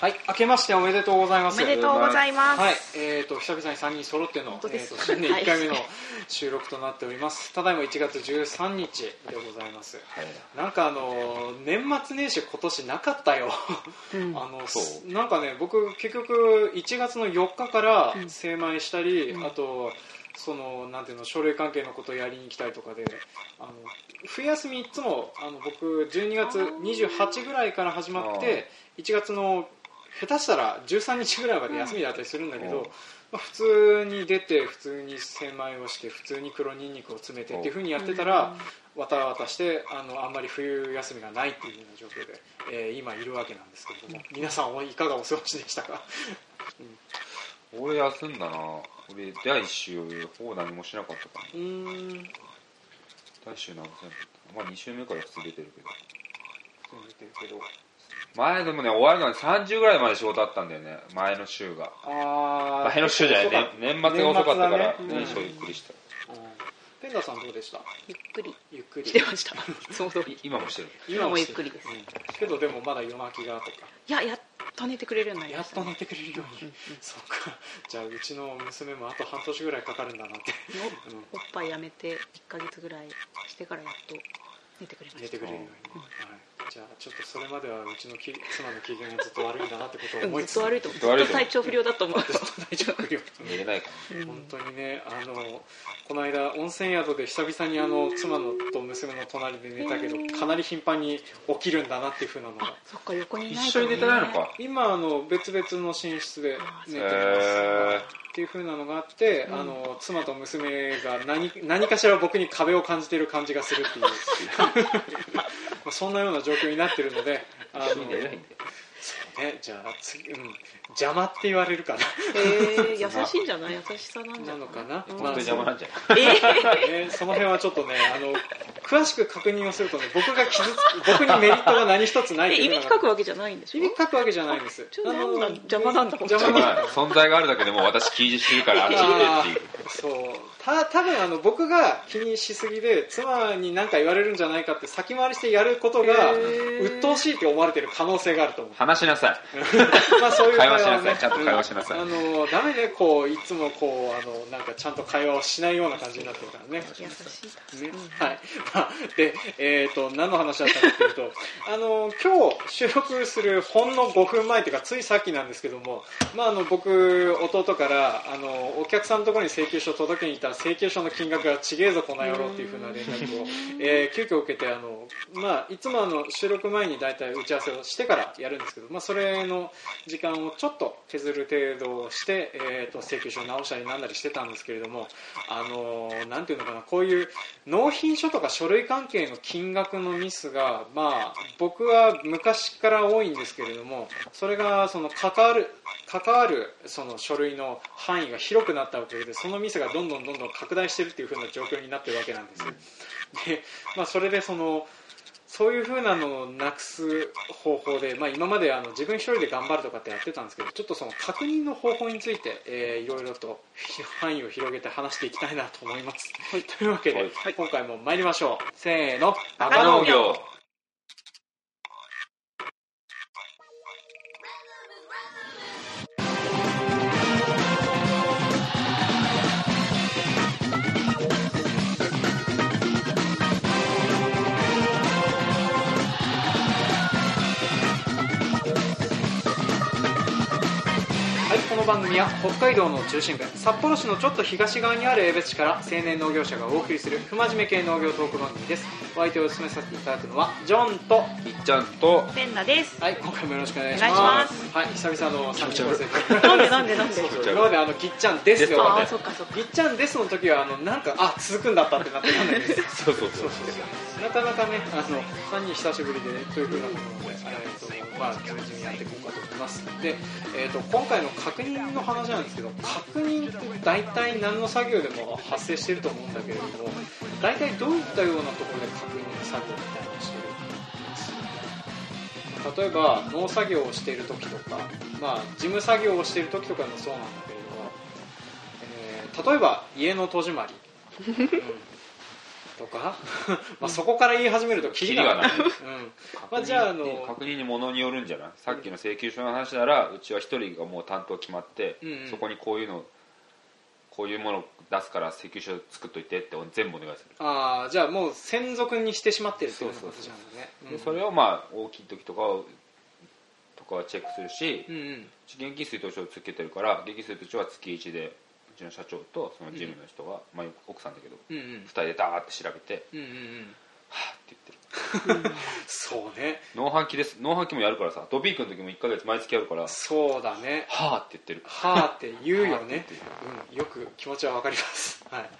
はい、明けましておめでとうございます。おめでとうございます。はい、えー、と久々に3人揃ってのえーと新年はい1回目の収録となっております。ただいま1月13日でございます。なんかあの年末年始今年なかったよ。うんあのなんかね僕結局1月の4日からうん精米したり、うんあとそのなんていうの書類関係のことをやりに行きたいとかであの冬休みいつもあの僕12月28ぐらいから始まって1月の下手したら13日ぐらいまで休みだったりするんだけど、うん。まあ、普通に出て普通に精米をして普通に黒ニンニクを詰めてっていう。風にやってたら、わたわたしてあのあんまり冬休みがないっていうような状況で、えー今いるわけなんですけれども皆さんはいかがお過ごしでしたか？俺休んだな。俺第一週ほぼ何もしなかったかなうーん。第一週何もしなかった。まあ2週目から普通出てるけどてるけど。前でもね終わるのに30ぐらいまで仕事あったんだよね。前の週が。あー前の週じゃない、ね、年末が遅かったから年末だね。年初ゆっくりした、うん。ペンダーさんどうでした？ゆっくり。ゆっくり。してました。いつも通り。い今もしてる。今もゆっくりです。うん。けどでもまだ夜泣きがとか。いや、やっと寝てくれるようになりやっましたね。と寝てくれるように、そっか。じゃあうちの娘もあと半年ぐらいかかるんだなって、うん。おっぱいやめて1ヶ月ぐらいしてからやっと寝てくれましてた。寝くれるように、はい、じゃあちょっとそれまではうちのき妻の機嫌がずっと悪いんだなってことを思いつつうんずっと悪いと思う。ずっと悪いと思う。ずっと体調不良寝れないかう。ん本当にねあのこの間温泉宿で久々にあの妻のと娘の隣で寝たけどかなり頻繁に起きるんだなっていう風なのが。あ、そっか、横にいない一緒に寝てないのか？今あの別々の寝室で寝てます、っていう風なのがあって、うんあの妻と娘が何何かしら僕に壁を感じている感じがするっていう まあそんなような状況になってるのであのそうね。じゃあ次、うん、邪魔って言われるかな。へえ、優しいんじゃない？優しさなんじゃなのかな、うん。本当に邪魔なんじゃない？えね、その辺はちょっとねあの詳しく確認をするとね僕が傷つ僕にメリットが何一つないいびきかくわけじゃないんでしょいびきかくわけじゃないんです。ちょっとなんだ邪魔なんだ。邪魔なんだ。存在があるだけでもう私気にしてるからあっち行ってっていうそう。た多分あの僕が気にしすぎで妻に何か言われるんじゃないかって先回りしてやることが鬱陶しいって思われてる可能性があると思う。話しなさい。まあそういう会話しなはさい。ちゃんと会話しなさい。うん。あのダメねこういつもこうあのなんかちゃんと会話をしないような感じになってるからね。優しいね。うんはい。まあ、で、えー、と何の話だったかというと あの今日収録するほんの5分前というかついさっきなんですけども、まあ、あの僕、弟からあのお客さんのところに請求書を届けに行ったら請求書の金額がちげえぞ、この野郎っていうふうな連絡を、えー急遽受けてあの、まあ、いつもあの収録前に大体打ち合わせをしてからやるんですけど、まあ、それの時間をちょっと削る程度をして、えー、と請求書を直したりなんだりしてたんですけれども、あのなんていうのかなこういう納品書とか書類関係の金額のミスが、まあ、僕は昔から多いんですけれどもそれがその関わる関わるその書類の範囲が広くなったおかげでそのミスがどんどんどんどん拡大しているという風な状況になっているわけなんです。でまあ、それでそのそういう風なのをなくす方法で、まあ、今まであの自分一人で頑張るとかってやってたんですけどちょっとその確認の方法について、えーいろいろと範囲を広げて話していきたいなと思います。というわけで、はい。今回も参りましょう。せーの。バカ農業番組は北海道の中心部札幌市のちょっと東側にある江別市から青年農業者がお送りする不真面目系農業トーク番組です。お相手を務めさせていただくのはジョンといっちゃんとペンダです。はい、今回もよろしくお願いします。お願いします。はい、久々の3人構成なんでなんでなんで？そうそう。今まであのぎっちゃんですよ。あっかそっか。ぎっちゃんですの時はあのなんかあ続くんだったってなってたんだけど。そうそうそうなかなかね、あの3人久しぶりで、ね、というふうなことなので、えーとまあ、地道にやっていこうかと思います。で、えー、と今回の確認の話なんですけど、確認って大体何の作業でも発生してると思うんだけれども、大体どういったようなところで確認作業みたいなのをしてるんです例えば農作業をしている時とか、まあ、事務作業をしている時とかもそうなんだけれども、えー例えば家の戸締まり、う んとか まあそこから言い始めるとキリがない、うん。まあ、じゃああの確認にものによるんじゃない？さっきの請求書の話ならうちは一人がもう担当決まって、うんうん。そこにこういうのこういうもの出すから請求書作っといてって全部お願いする、ああじゃあもう専属にしてしまってるっていうことじゃんね。でそれをまあ大きい時とかはとかはチェックするし、うんうん。現金水筒帳をつけてるから現金水筒帳は月1でうちの社長とその事務の人が、まあ、奥さんだけどうんうん。2人でダーって調べてうんうんうん「はぁ」って言ってる。そうね。農飯期です。農飯期もやるからさドピークの時も1ヶ月毎月やるから「はそうだね。ぁ」って言ってる。はあって言うよね。うん、よく気持ちはわかります。はい。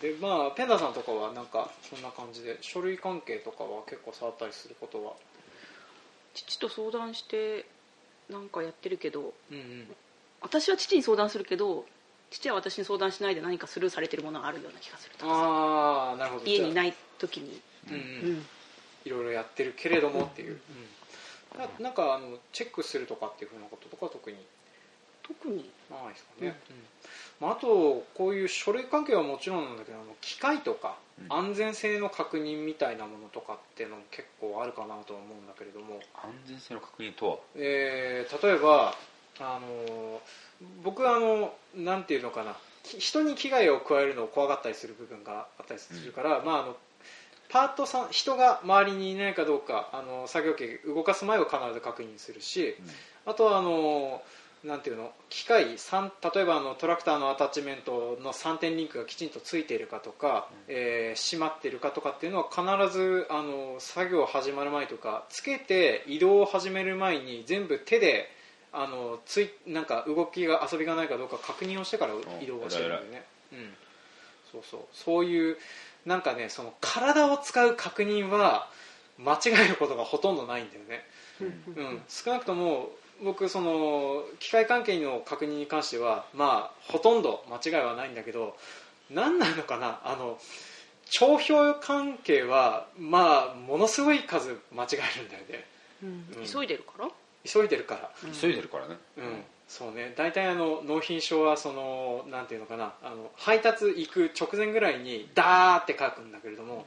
でまあペンダさんとかはなんかそんな感じで書類関係とかは結構触ったりすることは？父と相談してなんかやってるけどうんうん。私は父に相談するけど父は私に相談しないで何かスルーされてるものがあるような気がするああなるほど。い家にない時に、うんううんん、いろいろやってるけれどもっていう、うん。ななんかあのチェックするとかっていうふうなこととかは特に特にないですかね、うんまあ、あとこういう書類関係はもちろんなんだけどあの機械とかうん。安全性の確認みたいなものとかっていうのも結構あるかなとは思うんだけれども、安全性の確認とは？えー例えばあの僕はあのなんていうのかな。き人に危害を加えるのを怖がったりする部分があったりするから、まあ、あのパートさん人が周りにいないかどうかあの作業機動かす前は必ず確認するしあとはあのなんていうの機械三例えばあのトラクターのアタッチメントの3点リンクがきちんとついているかとか、えー閉まっているかとかっていうのは必ずあの作業始まる前とかつけて移動を始める前に全部手であのついなんか動きが遊びがないかどうか確認をしてから移動をしてるんだよね、うん、そうそう。そういうなんかねその体を使う確認は間違えることがほとんどないんだよね、うん、少なくとも僕その機械関係の確認に関してはまあほとんど間違いはないんだけど何なのかなあの帳票関係はまあものすごい数間違えるんだよね。うん。うん。急いでるから？急いでるから。急いでるからね。うん、そうね。大体あの納品書はそのなんていうのかな。あの配達行く直前ぐらいにダーって書くんだけれども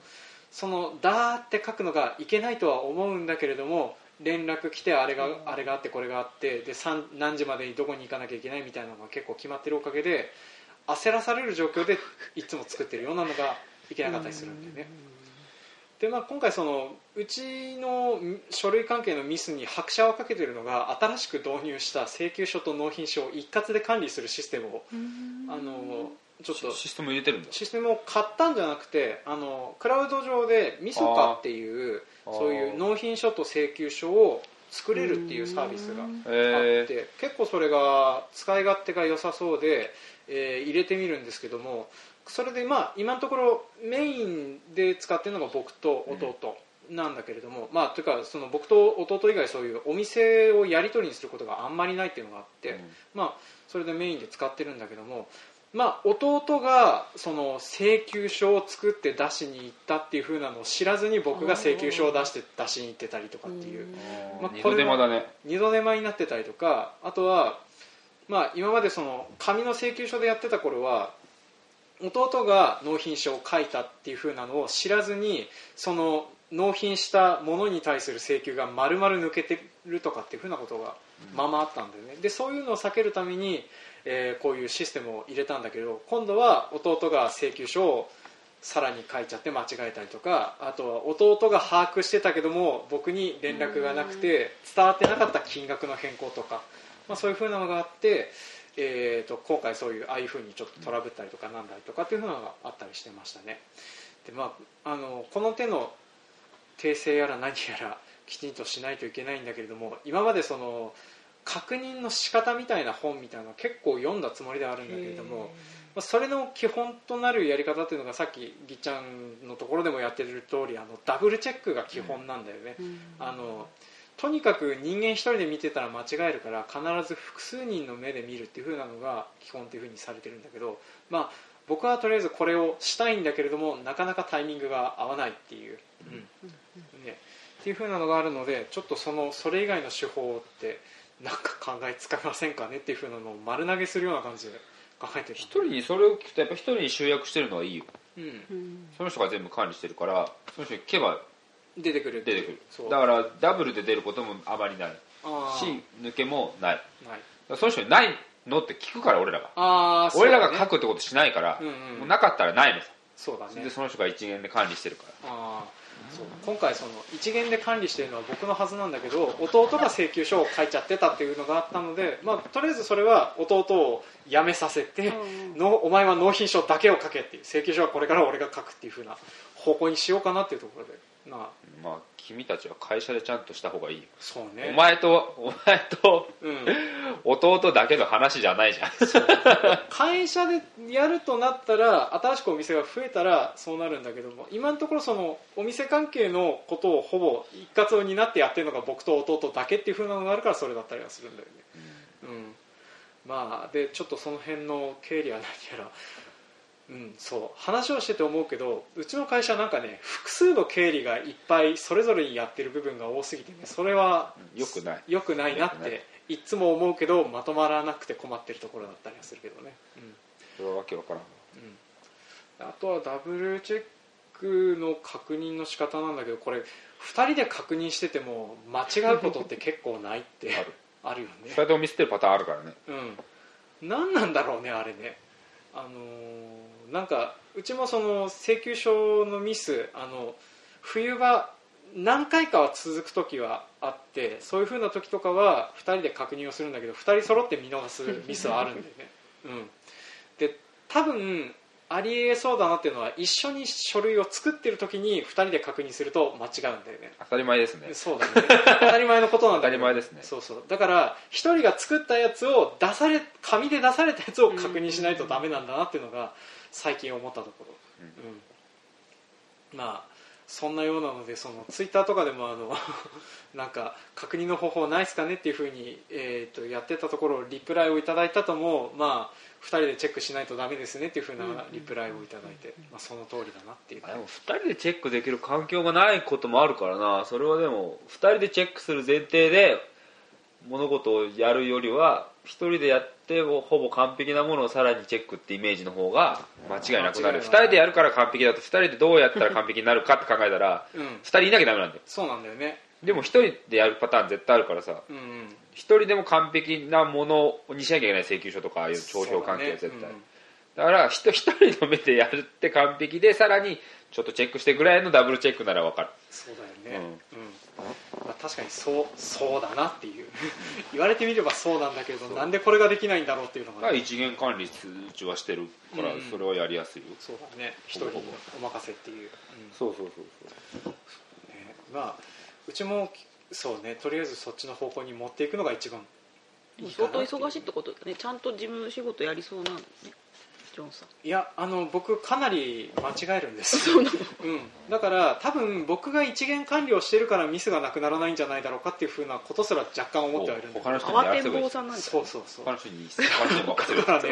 そのダーって書くのがいけないとは思うんだけれども連絡来てあれがあれがあってこれがあってで三何時までにどこに行かなきゃいけないみたいなのが結構決まってるおかげで焦らされる状況でいつも作ってるようなのがいけなかったりするんだよね。でまあ、今回そのうちの書類関係のミスに拍車をかけているのが新しく導入した請求書と納品書を一括で管理するシステムをうん。あのちょっとシステム入れてるんだ。システムを買ったんじゃなくてあのクラウド上でミソカっていうそういう納品書と請求書を作れるっていうサービスがうんあえって結構それが使い勝手が良さそうで、えー入れてみるんですけどもそれでまあ今のところメインで使ってるのが僕と弟なんだけれども、まあというかその僕と弟以外そういうお店をやり取りにすることがあんまりないっていうのがあって、うん。まあそれでメインで使ってるんだけどもまあ、弟がその請求書を作って出しに行ったっていう風なのを知らずに僕が請求書を出して出しに行ってたりとかっていう。まあ二度手間だね。二度手間になってたりとかあとは、まあ、今までその紙の請求書でやってた頃は弟が納品書を書いたっていう風なのを知らずにその納品したものに対する請求が丸々抜けてるとかっていう風なことがまあまあったんだよね。でそういうのを避けるために、えーこういうシステムを入れたんだけど今度は弟が請求書をさらに書いちゃって間違えたりとかあとは弟が把握してたけども僕に連絡がなくて伝わってなかった金額の変更とか、まあ、そういう風なのがあって、えー、と今回そういうああいう風にちょっとトラブったりとかなんだりとかっていうのがあったりしてましたね。で、まあ、あのこの手の訂正やら何やらきちんとしないといけないんだけれども今までその確認の仕方みたいな本みたいな結構読んだつもりではあるんだけれども、まあ、それの基本となるやり方っていうのがさっきぎっちゃんのところでもやってる通りあのダブルチェックが基本なんだよね、あのとにかく人間一人で見てたら間違えるから必ず複数人の目で見るっていう風なのが基本っていう風にされてるんだけど、まあ、僕はとりあえずこれをしたいんだけれどもなかなかタイミングが合わないっていう、うん。ね、っていう風なのがあるのでちょっとそのそれ以外の手法ってなんか考えつかませんかねっていう風なのを丸投げするような感じで考えてる。一人にそれを聞くとやっぱ一人に集約してるのはいいよ。うん。うん。その人が全部管理してるからその人に聞けば出てくる。出てくる。そう。だからダブルで出ることもあまりない。し抜けもない。ない。らその人にないのって聞くから俺らが。あー俺らが書くってことしないから、うんうんもうなかったらないのさ。そうだね。でその人が一元で管理してるから。あーそう今回その一元で管理してるのは僕のはずなんだけど弟が請求書を書いちゃってたっていうのがあったので、まあ、とりあえずそれは弟を辞めさせて、うんのお前は納品書だけを書けっていう請求書はこれから俺が書くっていう風な方向にしようかなっていうところで。なあまあ君たちは会社でちゃんとした方がいいよ、そうね。お前とお前とうん、弟だけの話じゃないじゃん。会社でやるとなったら新しくお店が増えたらそうなるんだけども今のところそのお店関係のことをほぼ一括を担ってやってるのが僕と弟だけっていう風なのがあるからそれだったりはするんだよね。うん。まあでちょっとその辺の経理は何やらうんそう。話をしてて思うけどうちの会社なんかね複数の経理がいっぱいそれぞれにやってる部分が多すぎてねそれはよくない。良くないなってい。つも思うけどまとまらなくて困ってるところだったりはするけどね、うん。それはわけわからん。あとはダブルチェックの確認の仕方なんだけどこれ2人で確認してても間違うことって結構ないってある。あるよね。二人とも見捨てるパターンあるからね。うん。何なんだろうねあれね。あのーなんかうちもその請求書のミスあの冬場何回かは続く時はあってそういうふうな時とかは2人で確認をするんだけど2人揃って見逃すミスはあるんだよね、うん、で多分ありえそうだなっていうのは一緒に書類を作ってる時に2人で確認すると間違うんだよね。当たり前ですね。そうだね。当たり前のことなんだ当たり前ですね。そうそう。だから一人が作ったやつを出され紙で出されたやつを確認しないとダメなんだなっていうのが最近思ったところ、うん。まあそんなようなのでそのツイッターとかでもあの なんか確認の方法ないですかねっていうふうに、えー、とやってたところリプライをいただいたともまあ2人でチェックしないとダメですねっていうふうなリプライをいただいて、まあ、その通りだなっていうでも2人でチェックできる環境がないこともあるからな。それはでも2人でチェックする前提で物事をやるよりは1人でやってほぼ完璧なものをさらにチェックってイメージの方が間違いなくなる。2間違いない。人でやるから完璧だと2人でどうやったら完璧になるかって考えたらうん。2人いなきゃダメなんだよ。そうなんだよね。でも1人でやるパターン絶対あるからさうん。うん1人でも完璧なものにしなきゃいけない請求書とかああいう帳票関係は絶対。だね。だから人一人の目でやるって完璧でさらにちょっとチェックしてぐらいのダブルチェックなら分かる。そうだよね、うんまあ、確かにそうそうだなっていう。言われてみればそうなんだけどなんでこれができないんだろうっていうのが、が一元管理通知はしてるからうん。それはやりやすいよ、そうだね。一人にお任せっていう、うん。そうそうそうそう。ね。まあうちもそうね。とりあえずそっちの方向に持っていくのが一番いいか相当忙しいってことだね。ちゃんと事務仕事やりそうなのねジョンさん。いやあの僕かなり間違えるんです。そうなの。うん、だから多分僕が一元管理をしてるからミスがなくならないんじゃないだろうかっていうふうなことすら若干思ってはいるんだけど。他の人にや慌てん坊さんなんじゃそうそうそう。他の人に他の人に任せるだからね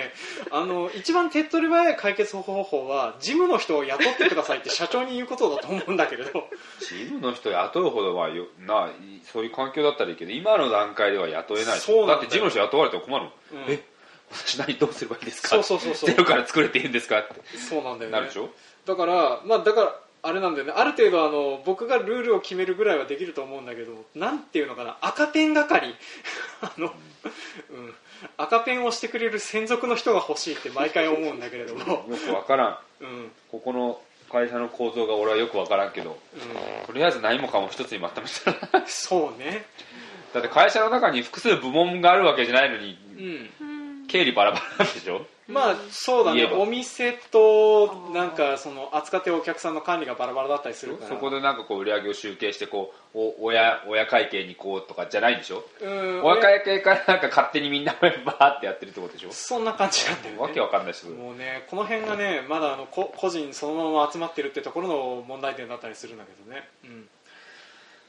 あの一番手っ取り早い解決方法は事務の人を雇ってくださいって社長に言うことだと思うんだけれど。チームの人雇うほどはよないそういう環境だったらいいけど今の段階では雇えないそうだよ。って事務の人雇われても困るもん、うん。え私何どうすればいいですか？そうそうそうそう。ゼロから作れていいんですか？って。そうなんだよね。なるでしょ？だからまあだからあれなんだよね。ある程度あの僕がルールを決めるぐらいはできると思うんだけどなんていうのかな？赤ペン係。あの、うん、赤ペンをしてくれる専属の人が欲しいって毎回思うんだけれども、よくわからん。うん。ここの会社の構造が俺はよくわからんけどとりあえず何もかも一つにまとめたら。うん、そうね、だって会社の中に複数部門があるわけじゃないのにうん、経理バラバラでしょ？まあそうだね。お店となんかその扱ってるお客さんの管理がバラバラだったりするから。そこでなんかこう売り上げを集計してこうお親親会計にこうとかじゃないんでしょ？うん。親会計からなんか勝手にみんなバーってやってるってことでしょ？そんな感じなんだよね。わけわかんないですもうねこの辺がねまだあのこ個人そのまま集まってるってところの問題点だったりするんだけどね、うん、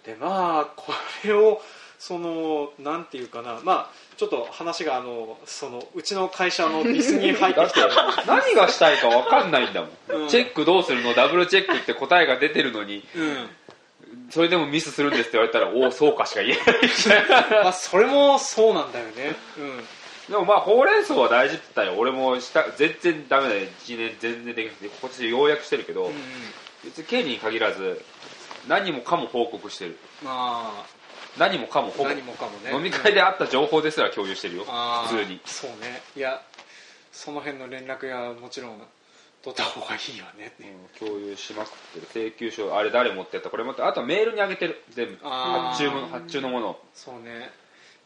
でまあこれをそのなんていうかな。まあちょっと話があのそのうちの会社の ビスに入ってきて何がしたいかわかんないんだもん、うん。チェックどうするの？ダブルチェックって答えが出てるのに。うん。それでもミスするんですって言われたらおおそうかしか言えないまあそれもそうなんだよね、うん、でもまあほうれん草は大事って言ったよ。俺もした全然ダメだよ。1年全然できなくて今年ようやくしてるけど、うんうん。別にケニーに限らず何もかも報告してる。ま何もかもあほぼ。何もかもね。飲み会であった情報ですら共有してるよ。あー普通に。そうね。いやその辺の連絡やもちろん取った方がいいよねう。ん共有しまくってる。請求書あれ誰持ってった？これ持ってあとはメールにあげてる。全部。あー。発注も発注のものを。そうね。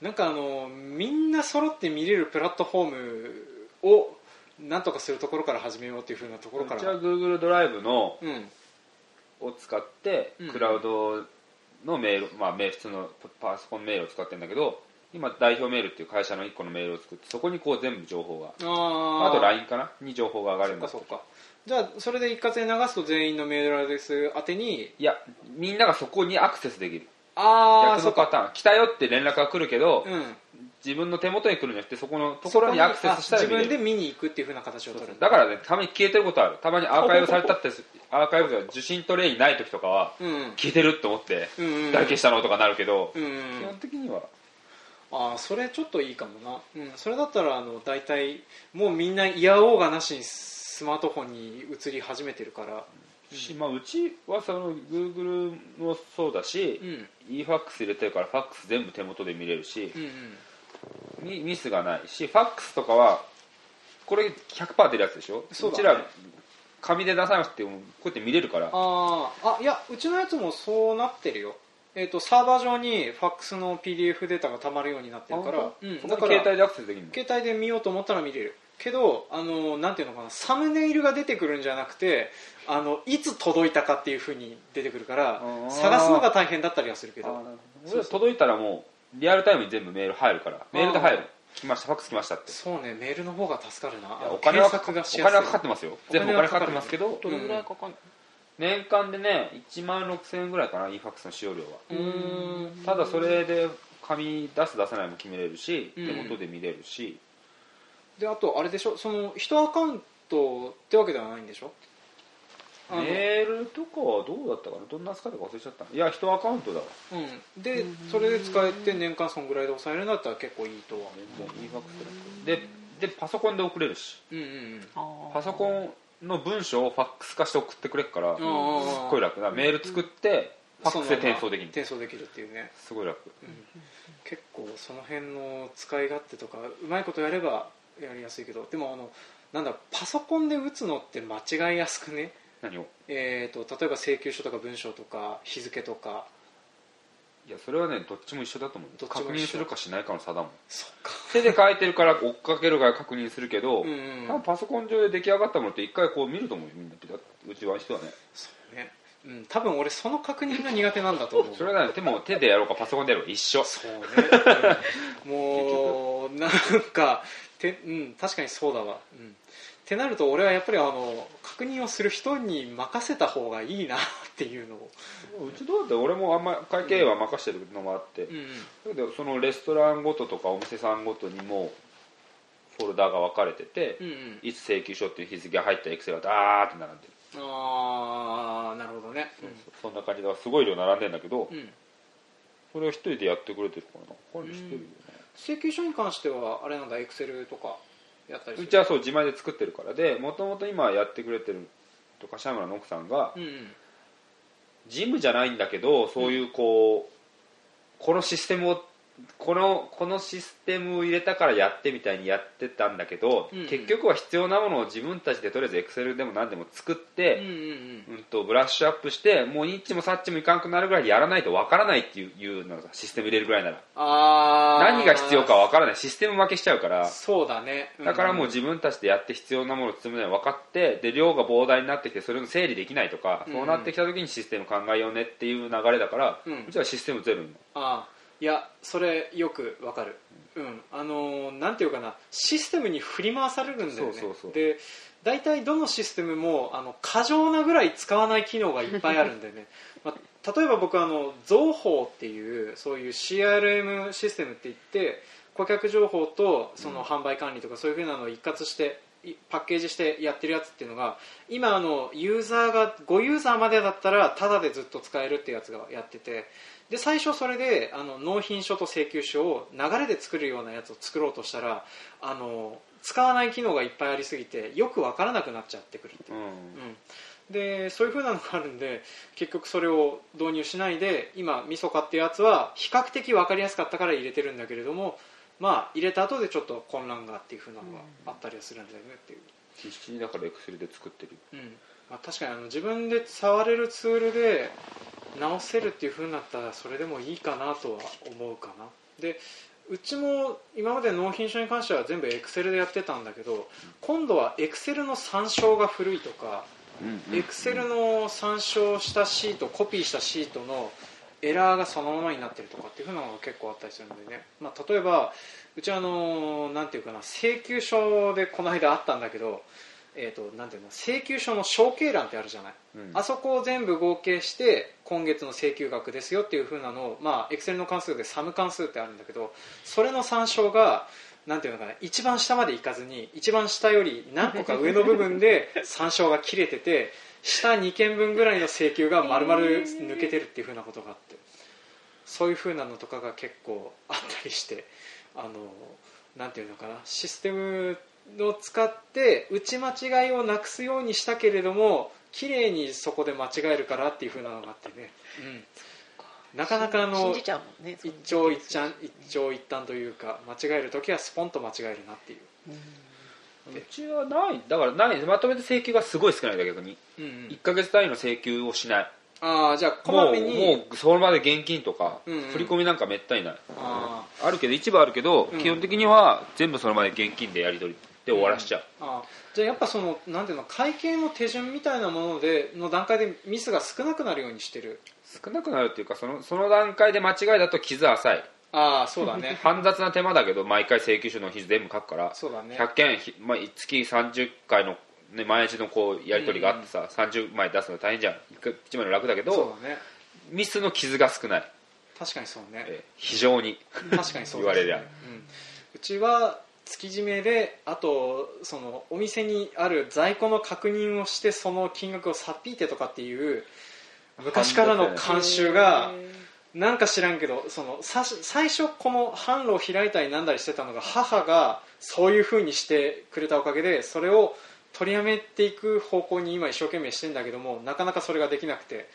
なんかあのみんな揃って見れるプラットフォームをなんとかするところから始めようっていうふうなところから。うちは Google ドライブのうん。を使ってうん。クラウドのメール、まあ、普通のパソコンメールを使ってるんだけど今代表メールっていう会社の1個のメールを作ってそこにこう全部情報がああと LINE かな？に情報が上がるんだ。そっかそっか。じゃあそれで一括で流すと全員のメールアドレス宛てにいやみんながそこにアクセスできる。ああ逆のパターン。来たよって連絡が来るけど、うん自分の手元に来るんじゃなくてそこのところにアクセスしたら自分で見に行くっていうふうな形を取る。だからねたまに消えてることある。たまにアーカイブされたってアーカイブが受信トレイにない時とかはうんうん。消えてるって思ってうんうん。誰消したのとかなるけど、うんうん。基本的には。ああそれちょっといいかもな、うん、それだったらあの大体もうみんな嫌おうがなしにスマートフォンに移り始めてるから。しまあ、うちはその Google もそうだしう、ん。eFAX 入れてるからファックス全部手元で見れるしうんうんミミスがないしファックスとかはこれ100%出るやつでしょ？そうだね。ちら紙で出さなくてもこうやって見れるから。あーあいやうちのやつもそうなってるよ。えっ、とサーバー上にファックスの PDF データが溜まるようになってるから、うん、そだから携帯でアクセスできるの？携帯で見ようと思ったら見れる。けどあのなんていうのかなサムネイルが出てくるんじゃなくてあのいつ届いたかっていうふうに出てくるから探すのが大変だったりはするけど。あなるほど。俺は届いたらもうリアルタイムに全部メール入るから。メールで入る来ましたファックス来ましたって。いそうねメールの方が助かるな。お金はかかってますよ。全部お金かかってますけどどれぐらいかかんない、年間でね1万6000円ぐらいかな eFAX の使用料は。うーん。ただそれで紙出す出さないも決めれるしうん。手元で見れるし、であとあれでしょ？その一アカウントってわけではないんでしょ？メールとかはどうだったかな？どんな使い方か忘れちゃった。いや一アカウントだわ。うん、でそれで使えて年間そんぐらいで抑えるんだったら結構いいとは全然 eFAX だででパソコンで送れるし。うんうんうん。あー。パソコンの文章をファックス化して送ってくれるからすっあごい楽だメール作ってファックスで転送できる。転送できるっていうね。すごい楽。結構その辺の使い勝手とかうまいことやればやりやすいけどでもあのなんだパソコンで打つのって間違いやすくね？何を？えー、と例えば請求書とか文章とか日付とか。いやそれはねどっちも一緒だと思う。確認するかしないかの差だもん。そっか。手で書いてるから追っかけるから確認するけど、うんうん多分パソコン上で出来上がったものって一回こう見ると思うよみんなうちは人はね。そうね、うん、多分俺その確認が苦手なんだと思う。それはね手も手でやろうかパソコンでやろうか一緒。そうね、うん。もう なんかて、うん、確かにそうだわ、うん、ってなると俺はやっぱりあの確認をする人に任せた方がいいなっていうのを、うちどうだって俺もあんま会計は任してるのもあって、うんだけどそのレストランごととかお店さんごとにもフォルダが分かれてて、うんうん、いつ請求書っていう日付が入ったエクセルがダーって並んでる、ああなるほどね、そん。な感じですごい量並んでんだけど、うん。うん、それを一人でやってくれてるからな。管理してるよね、請求書に関してはあれなんだエクセルとかやったりうちはそう自前で作ってるからでもともと今やってくれてると柏村の奥さんがうんうん。ジムじゃないんだけどそういうこうこのシステムをこのこのシステムを入れたからやってみたいにやってたんだけど、うん結局は必要なものを自分たちでとりあえずエクセルでも何でも作っうんて、うんうん。うんとブラッシュアップしてもうニッチもサッチもいかんくなるぐらいやらないとわからないっていうのがシステム入れるぐらいなら。何が必要かわからない。システム負けしちゃうから。そうだね。だからもう自分たちでやって必要なものを積むのは分かってで量が膨大になってきてそれの整理できないとか、うんそうなってきた時にシステム考えようねっていう流れだから、うん。うちはシステムゼロにああいやそれよくわかる。うん。あのーなんていうかなシステムに振り回されるんだよね。そうそうそう。で大体どのシステムもあの過剰なぐらい使わない機能がいっぱいあるんだよね、まあ、例えば僕あの造法っていうそういう CRM システムって言って顧客情報とその販売管理とかそういうふうなのを一括していパッケージしてやってるやつっていうのが今あのユーザーが5ユーザーまでだったらタダでずっと使えるっていうやつがやっててで最初それであの納品書と請求書を流れで作るようなやつを作ろうとしたらあの使わない機能がいっぱいありすぎてよく分からなくなっちゃってくるっていう。うん。うん、でそういう風なのがあるんで結局それを導入しないで今みそかっていうやつは比較的分かりやすかったから入れてるんだけれどもまあ入れた後でちょっと混乱がっていう風なのがあったりはするんだよねっていう、必死にだからエクセルで作ってる。うんまあ、確かにあの自分で触れるツールで直せるっていう風になったらそれでもいいかなとは思うかな。でうちも今まで納品書に関しては全部エクセルでやってたんだけど今度はエクセルの参照が古いとかエクセルの参照したシートコピーしたシートのエラーがそのままになってるとかっていうふうなのが結構あったりするのでね、まあ、例えばうちはあのなんていうかな請求書でこの間あったんだけど、えー、となんていうの請求書の承継欄ってあるじゃない、うん。あそこを全部合計して今月の請求額ですよっていうふうなのをまあエクセルの関数でサム関数ってあるんだけどそれの参照がなんていうのかな一番下までいかずに一番下より何個か上の部分で参照が切れてて下2件分ぐらいの請求が丸々抜けてるっていうふうなことがあってそういうふうなのとかが結構あったりしてあのなんていうのかなシステムを使って打ち間違いをなくすようにしたけれども綺麗にそこで間違えるからっていうふうなのがあってね、うん、なかなかあの信じちゃうもんね一長一短一長一短というか間違える時はスポンと間違えるなっていう、うちはない。だからないまとめて請求がすごい少ないんだ逆に。うんうん。1か月単位の請求をしない。ああじゃあこまめに。もうその場で現金とかうんうん。振り込みなんかめったにない。ああるけど一部あるけどうん。基本的には全部その場で現金でやり取りで終わらしちゃう。あじゃあやっぱそのなんていうの会計の手順みたいなものでの段階でミスが少なくなるようにしてる。少なくなるっていうかそのその段階で間違いだと傷浅いああそうだね。煩雑な手間だけど毎回請求書の日全部書くから。そうだね。100件、ひまあ、月30回の、ね、毎日のこうやり取りがあってさ、30枚出すの大変じゃん。1, 枚の楽だけそうどだね。ミスの傷が少ない、確かにそうね。え非常に。確かにそう言われりゃ。うん、うちは月締めであとそのお店にある在庫の確認をしてその金額をさっぴいてとかっていう昔からの慣習がなんか知らんけどその最初この販路を開いたりなんだりしてたのが母がそういう風にしてくれたおかげでそれを取りやめていく方向に今一生懸命してんだけどもなかなかそれができなくて、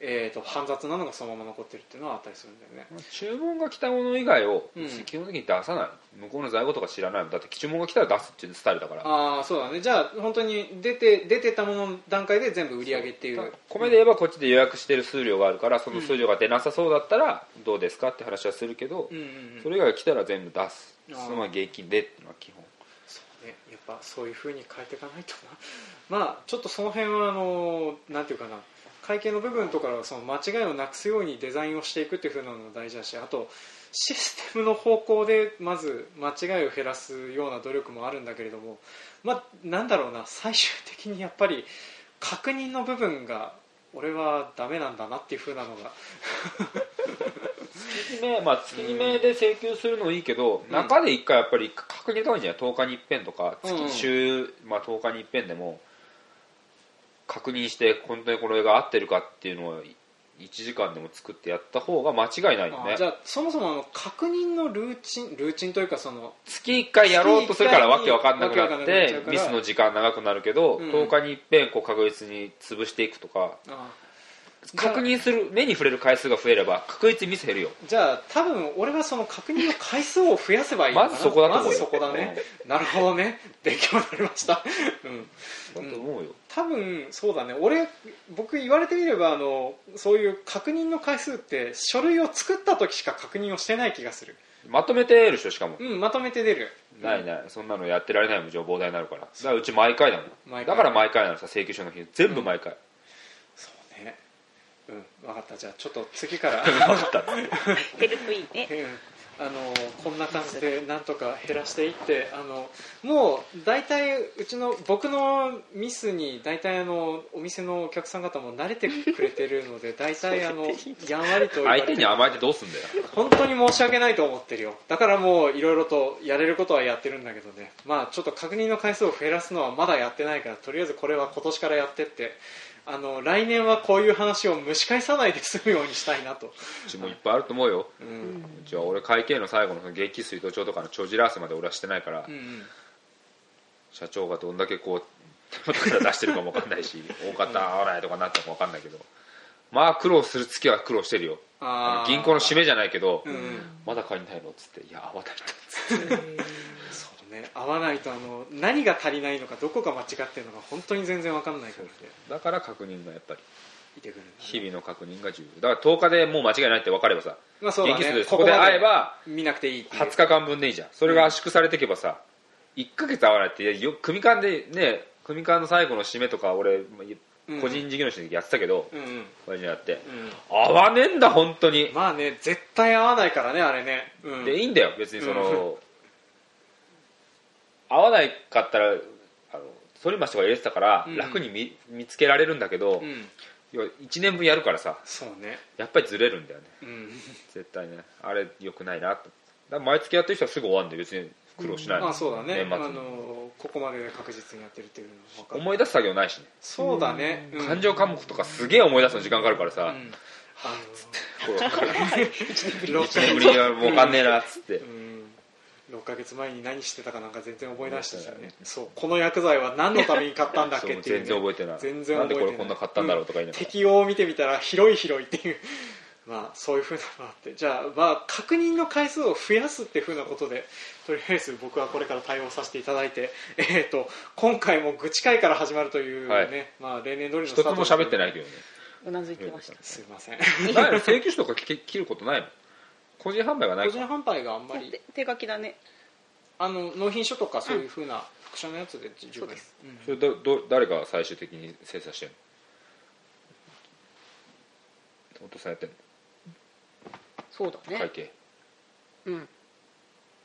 えー、と煩雑なのがそのまま残ってるっていうのはあったりするんだよね。注文が来たもの以外をうん。基本的に出さない。向こうの在庫とか知らない。もんだって注文が来たら出すっていうスタイルだから。ああそうだね。じゃあ本当に出て出てたものの段階で全部売り上げっていう。米で言えばこっちで予約してる数量があるからその数量が出なさそうだったらどうですかって話はするけど、うんうんうん。それ以外が来たら全部出す。そのまま現金でっていうのは基本。そうね。やっぱそういう風に変えていかないとな。まあちょっとその辺はあのなんていうかな会計の部分とかはその間違いをなくすようにデザインをしていくっていう風なのが大事だしあとシステムの方向でまず間違いを減らすような努力もあるんだけれどもまあなんだろうな最終的にやっぱり確認の部分が俺はダメなんだなっていう風なのが。月決めまあ月決めで請求するのいいけど、うん。中で一回やっぱり確認した方がいいんじゃない10日に一遍とかうんうん。月週、まあ、10日に一遍でも確認して本当にこれが合ってるかっていうのを1時間でも作ってやった方が間違いないよね。あじゃあそもそもあの確認のルーチンルーチンというかその月1回やろうとするからわけわかんなくなってミスの時間長くなるけど、うん。10日に一遍こう確実に潰していくとか。あ確認する。目に触れる回数が増えれば確実にミス減るよ。じゃあ多分俺はその確認の回数を増やせばいいまずそこだと思うよ。まずそこだね、なるほどね。勉強になりました、うん、だと思うよ、多分そうだね。俺僕言われてみればあのそういう確認の回数って書類を作った時しか確認をしてない気がする。まとめてる人しかも、うんまとめて出る。ないない。そんなのやってられないもん情報題になるから。だからうち毎回だもん。だから毎回なのさ請求書の日。全部毎回、そうねうん分かった。じゃあちょっと次から。減るといいね。うん。あのこんな感じでなんとか減らしていってあのもう大体うちの僕のミスに大体あのお店のお客さん方も慣れてくれてるので大体あの やんわりと相手に甘えてどうすんだよ。本当に申し訳ないと思ってるよ。だからもういろいろとやれることはやってるんだけどね。まあちょっと確認の回数を減らすのはまだやってないからとりあえずこれは今年からやってってあの来年はこういう話を蒸し返さないで済むようにしたいなと、うちもいっぱいあると思うよ。ううん。うちは俺会計の最後のその現金水道帳とかの帳尻合わせまで俺はしてないから、うんうん。社長がどんだけこう手元から出してるかも分かんないし 大方合わないとかなったかも分かんないけど。まあ苦労する月は苦労してるよ。銀行の締めじゃないけど、うんうん。まだ借りないのっつっていや合わないとそうね合わないとあの何が足りないのかどこが間違ってるのか本当に全然わかんないからね。だから確認がやっぱり。いてくるね。日々の確認が重要。だから10日でもう間違いないって分かればさまあそうだね。数でそこで会えば見なくていいっていう。20日間分でいいじゃん。それが圧縮されていけばさ1ヶ月合わないってよ組間でね組間の最後の締めとか俺うん。個人事業主でやってたけど、うんうん。これにやって。うん。合わねえんだ本当に、まあね絶対合わないからねあれね、うん、でいいんだよ。別にその、うん合わないかったらあの反町とか入れてたからうん。楽に見,、見つけられるんだけど、うん。要は1年分やるからさ。そうね。やっぱりずれるんだよね。うん。絶対ね。あれ良くないなと。だから毎月やってる人はすぐ終わるんで別に苦労しないの、まあそうだね。あ年末に。のここまで確実にやってるっていうのは分かる思い出す作業ないしね、そうだね、うん。感情科目とかすげえ思い出すの時間かかるからさ、うん。あの1年ぶりに。はもう分かんねえなっつって、うん 6ヶ月前に何してたかなんか全然覚えないしね。そうこの薬剤は何のために買ったんだっけっていう、ね、全然覚えてない。全然なんで覚えてない。これこんな買ったんだろうとか言いながら、適用を見てみたら広い広いっていう。まあそういうふうなのがあって。じゃあまあ確認の回数を増やすっていうふうなことでとりあえず僕はこれから対応させていただいて、えー、と今回も愚痴会から始まるというね、はい。まあ、例年通りの一つも喋ってないけどね。うなずいてました。すいません。請求書とか切切ることないの？個人販売がないか。個人販売があんまり。手手書きだね。あの納品書とかそういうふうな副社のやつで十分そうです。うん。それどど誰が最終的に精査してんの？お父さんやってんの？そうだね。会計。うん。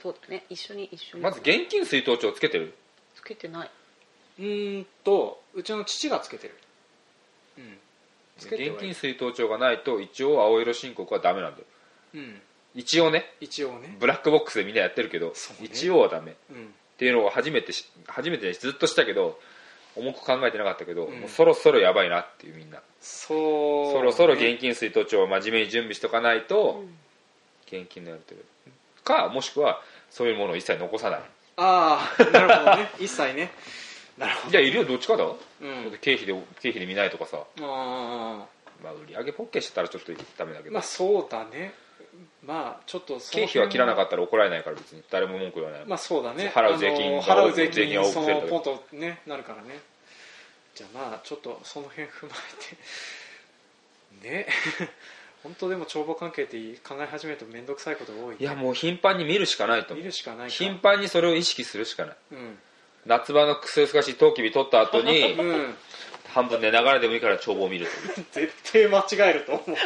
そうだね。一緒に一緒に。まず現金水筒帳つけてる？つけてない。うーんとうちの父がつけてる。うん。つけてはい現金水筒帳がないと一応青色申告はダメなんだよ。うん一応ね一応ね。ブラックボックスでみんなやってるけど、ね。一応はダメ。っうん。ていうのを初めてし初めてずっとしたけど重く考えてなかったけど、うん。もうそろそろやばいなっていうみんな、そうそろそろ現金水筒帳を真面目に準備しとかないと、うん。現金のやり取り。かもしくはそういうものを一切残さない。ああなるほどね。一切ね。なるほいやいるよどっちかだ、どうん。だって経費で経費で見ないとかさ、あまあ、売り上げポッケしてたらちょっとダメだけど、あまあそうだねまあちょっと経費は切らなかっったら怒られないから別に。誰も文句言わない、まあそうだね。払う税金払う税税金が多く金そのポンとねなるからね。じゃあまあちょっとその辺踏まえて。ね。本当でも帳簿関係って考え始めると面倒くさいことが多いね。いやもう頻繁に見るしかないと思う。見るしかないか。頻繁にそれを意識するしかない。うん。夏場のくせすかしいトウキビ取った後にうん半分寝ながらでもいいから帳簿を見ると。い う絶対間違えると思う。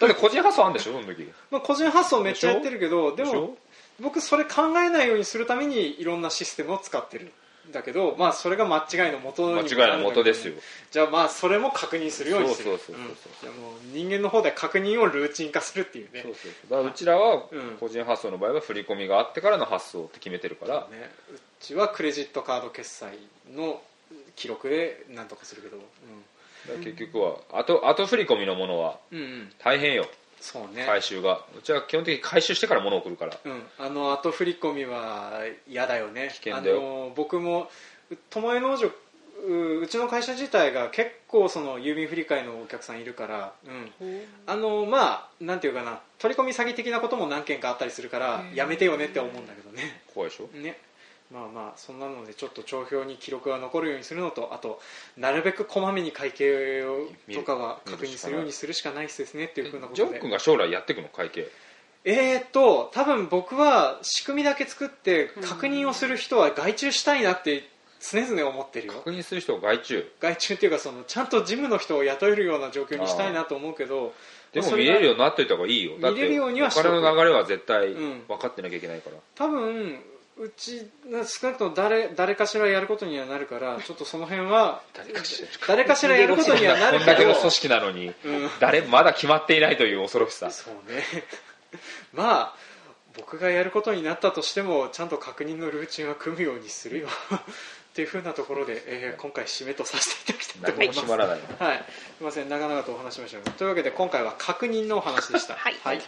だって個人発送あるんでしょその時。まあ個人発送めっちゃやってるけどでも僕それ考えないようにするためにいろんなシステムを使ってるんだけどまあそれが間違いの元にもなるんだけど間違いの元ですよ。じゃあまあそれも確認するように。するそうそうそうそう。うん。じゃあもう人間の方で確認をルーチン化するっていうね。そうそうそう。だからうちらはうん。個人発送の場合は振り込みがあってからの発送って決めてるから。ね。うちはクレジットカード決済の記録でなんとかするけど、だから結局は後後振り込みのものはうん、うん。うん大変よ。そうね、回収が。うちは基本的に回収してから物を送るから。うん、あの後振り込みは嫌だよね。危険だよ。あの僕もう友江農場ううちの会社自体が結構その郵便振り替えのお客さんいるから、うん、あのまあなんていうかな。取り込み詐欺的なことも何件かあったりするからやめてよねって思うんだけどね。怖いでしょ？ねまあまあそんなのでちょっと帳票に記録が残るようにするのとあとなるべくこまめに会計をとかは確認するようにするしかないですねっていうふうなこジョン君が将来やっていくの会計。えーっと多分僕は仕組みだけ作って確認をする人は外注したいなって常々思ってるよ。確認する人が外注。外注っていうかそのちゃんと事務の人を雇えるような状況にしたいなと思うけどでも見れるようになっといた方がいいよ。だって見れるようにはお金の流れは絶対うん分かってなきゃいけないから、多分うち少なくとも誰誰かしらやることにはなるから ちょっとその辺は誰かしら誰かしらやることにはなるこんだけけどの組織なのに、うん。誰まだ決まっていないという恐ろしさ。そうね。まあ僕がやることになったとしてもちゃんと確認のルーチンは組むようにするよ。っていうふうなところで、えー今回締めとさせていただきたいと何思います。はい、すみません。長々とお話しましたがというわけで今回は確認のお話でした。はい。はい、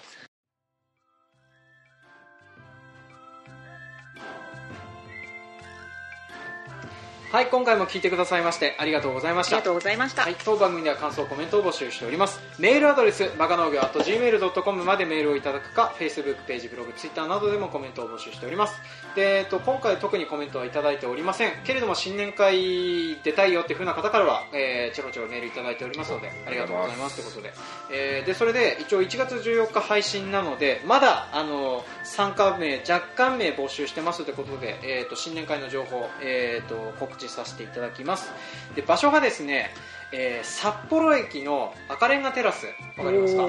はい今回も聞いてくださいましてありがとうございました。ありがとうございました、はい、当番組では感想コメントを募集しております。メールアドレスバカ農業 .gmail.com までメールをいただくか Facebook ページブログ Twitter などでもコメントを募集しております。で、えっと、今回特にコメントはいただいておりません。けれども新年会出たいよっていう風な方からは、えーちょろちょろメールいただいておりますのでありがとうございますということで,、えーでそれで一応1月14日配信なのでまだあの参加名若干名募集してますということで、えー、と新年会の情報、えー、と告知させていただきます。で場所がですね、えー札幌駅の赤レンガテラス。わかりますか？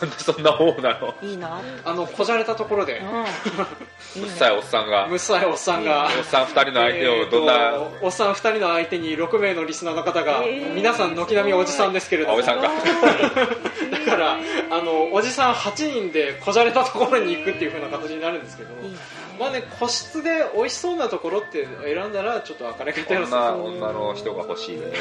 なんでそんな方なの？いいな。あのこじゃれたところで。うん。うっさいおっさんが。むっさいおっさんが。おっさん2人の相手をどんな、えーとおっさん2人の相手に6名のリスナーの方が、えー。皆さん軒並みおじさんですけれども。あおじさんか。だからあのおじさん8人でこじゃれたところに行くっていう風な形になるんですけどいいなまあね個室で美味しそうなところって選んだらちょっと赤レンガテラス女女の人が欲しいね。はい、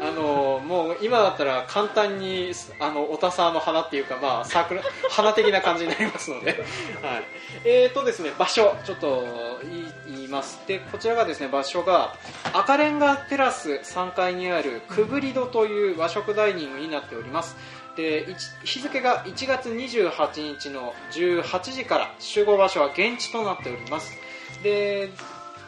あのもう今だったら簡単にあのおたさの花っていうか、まあ、サークル花的な感じになりますので、はい。えーとですね、場所ちょっと言い言います。でこちらがですね場所が赤レンガテラス3階にあるくぐり戸という和食ダイニングになっておりますで日付が1月28日の18時から集合場所は現地となっております。で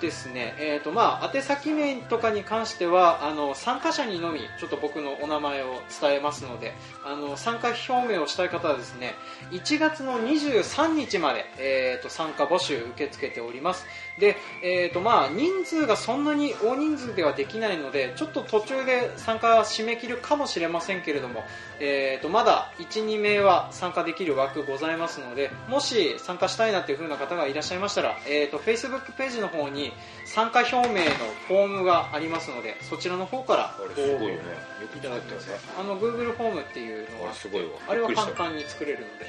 ですね、えーとまあ、宛先面とかに関してはあの参加者にのみちょっと僕のお名前を伝えますのであの参加表明をしたい方はですね1月の23日まで、えー、と参加募集受け付けております。で、えーとまあ、人数がそんなに大人数ではできないのでちょっと途中で参加締め切るかもしれませんけれども、えー、とまだ12名は参加できる枠ございますのでもし参加したいなという風な方がいらっしゃいましたら、えー、と Facebook ページの方に参加表明のフォームがありますのでそちらの方からすごいよね。いただいてます。ねあの Google フォームっていうのはあれすごいわ。あれは簡単に作れるので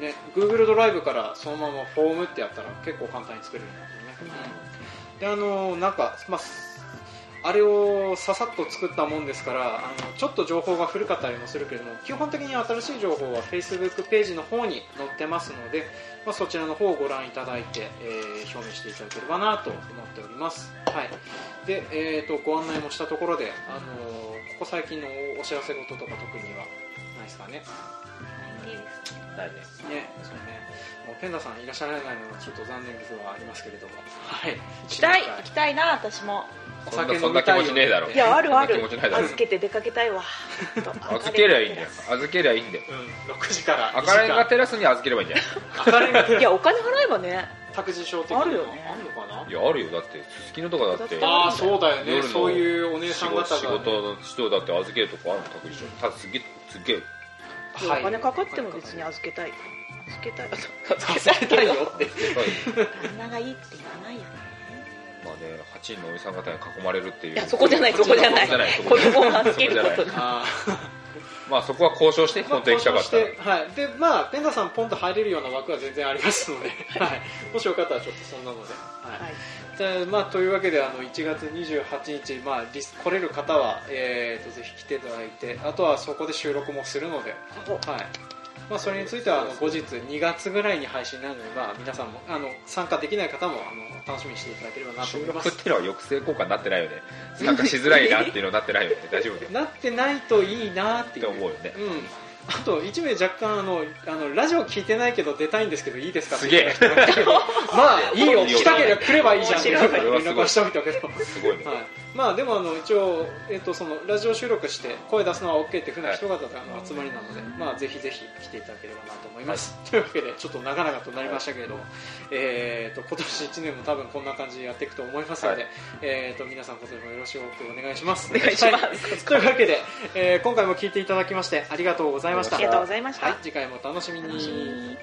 ね、Google ドライブからそのままフォームってやったら結構簡単に作れる。んでであのなんか、まあ、あれをささっと作ったもんですからあのちょっと情報が古かったりもするけれども基本的に新しい情報は Facebook ページの方に載ってますので、まあ、そちらの方をご覧いただいて、えー表明していただければなと思っております、はい。でえー、とご案内もしたところで、あのここ最近のお知らせ事とか特にはないですかね。ないねね、そうね。もうペンダさんいらっしゃらないのはちょっと残念ではありますけれども、はい。行きたい行きたいな私も。おそん酒なそんな気持ちねえだろ。いやあるある預けて出かけたいわ。預けりゃいいんだよ。預けりゃいいんだよ。うん、6時から赤レンガ2テラスに預ければいいんじゃないやお金払えばね。ス託児所的あるよね。あるのかな？いやあるよ。だってすすきのとかだってだああそうだよね。そういうお姉さん方が、ね、仕事の人だって預けるとこあるの託児所ただすげえすげえおはい。金かかっても別に預けたい。預けたい。預預けたいよって。旦那がいいって言わないよね。まあね8人のおじさん方に囲まれるっていう。いやそこじゃないそこじゃない。そこじゃない。子供を預けることにあまあそこは交渉してー本当に行きたかったはい。でまあペンダさんポンと入れるような枠は全然ありますので、はい、もしよかったらちょっとそんなので、はいはいでまあ、というわけであの1月28日、まあ、リス来れる方は、えー、とぜひ来ていただいてあとはそこで収録もするので、はい。まあ、それについてはあの後日2月ぐらいに配信になるので、まあ、皆さんもあの参加できない方もあの楽しみにしていただければなと収思います。録っていうのは抑制効果になってないよね。参加しづらいなっていうのになってないよね。大丈夫だよ。なってないといいなっていう。って思うよね。うんあと1名若干あのあのラジオ聞いてないけど出たいんですけどいいですか？すげえ。まあいいよ。来たければ来ればいいじゃんって連絡はしておいたけどすごいね。はいまあでもあの一応、えっとそのラジオ収録して声出すのは OK っていうふうな人方の集まりなので、まあぜひぜひ来ていただければなと思います、というわけでちょっと長々となりましたけれども、えっと今年1年も多分こんな感じでやっていくと思いますので、はえっと皆さん今年もよろしくお願いします。お願いします。はいというわけで、えー今回も聞いていただきましてありがとうございました。ありがとうございました。はい、次回も楽しみに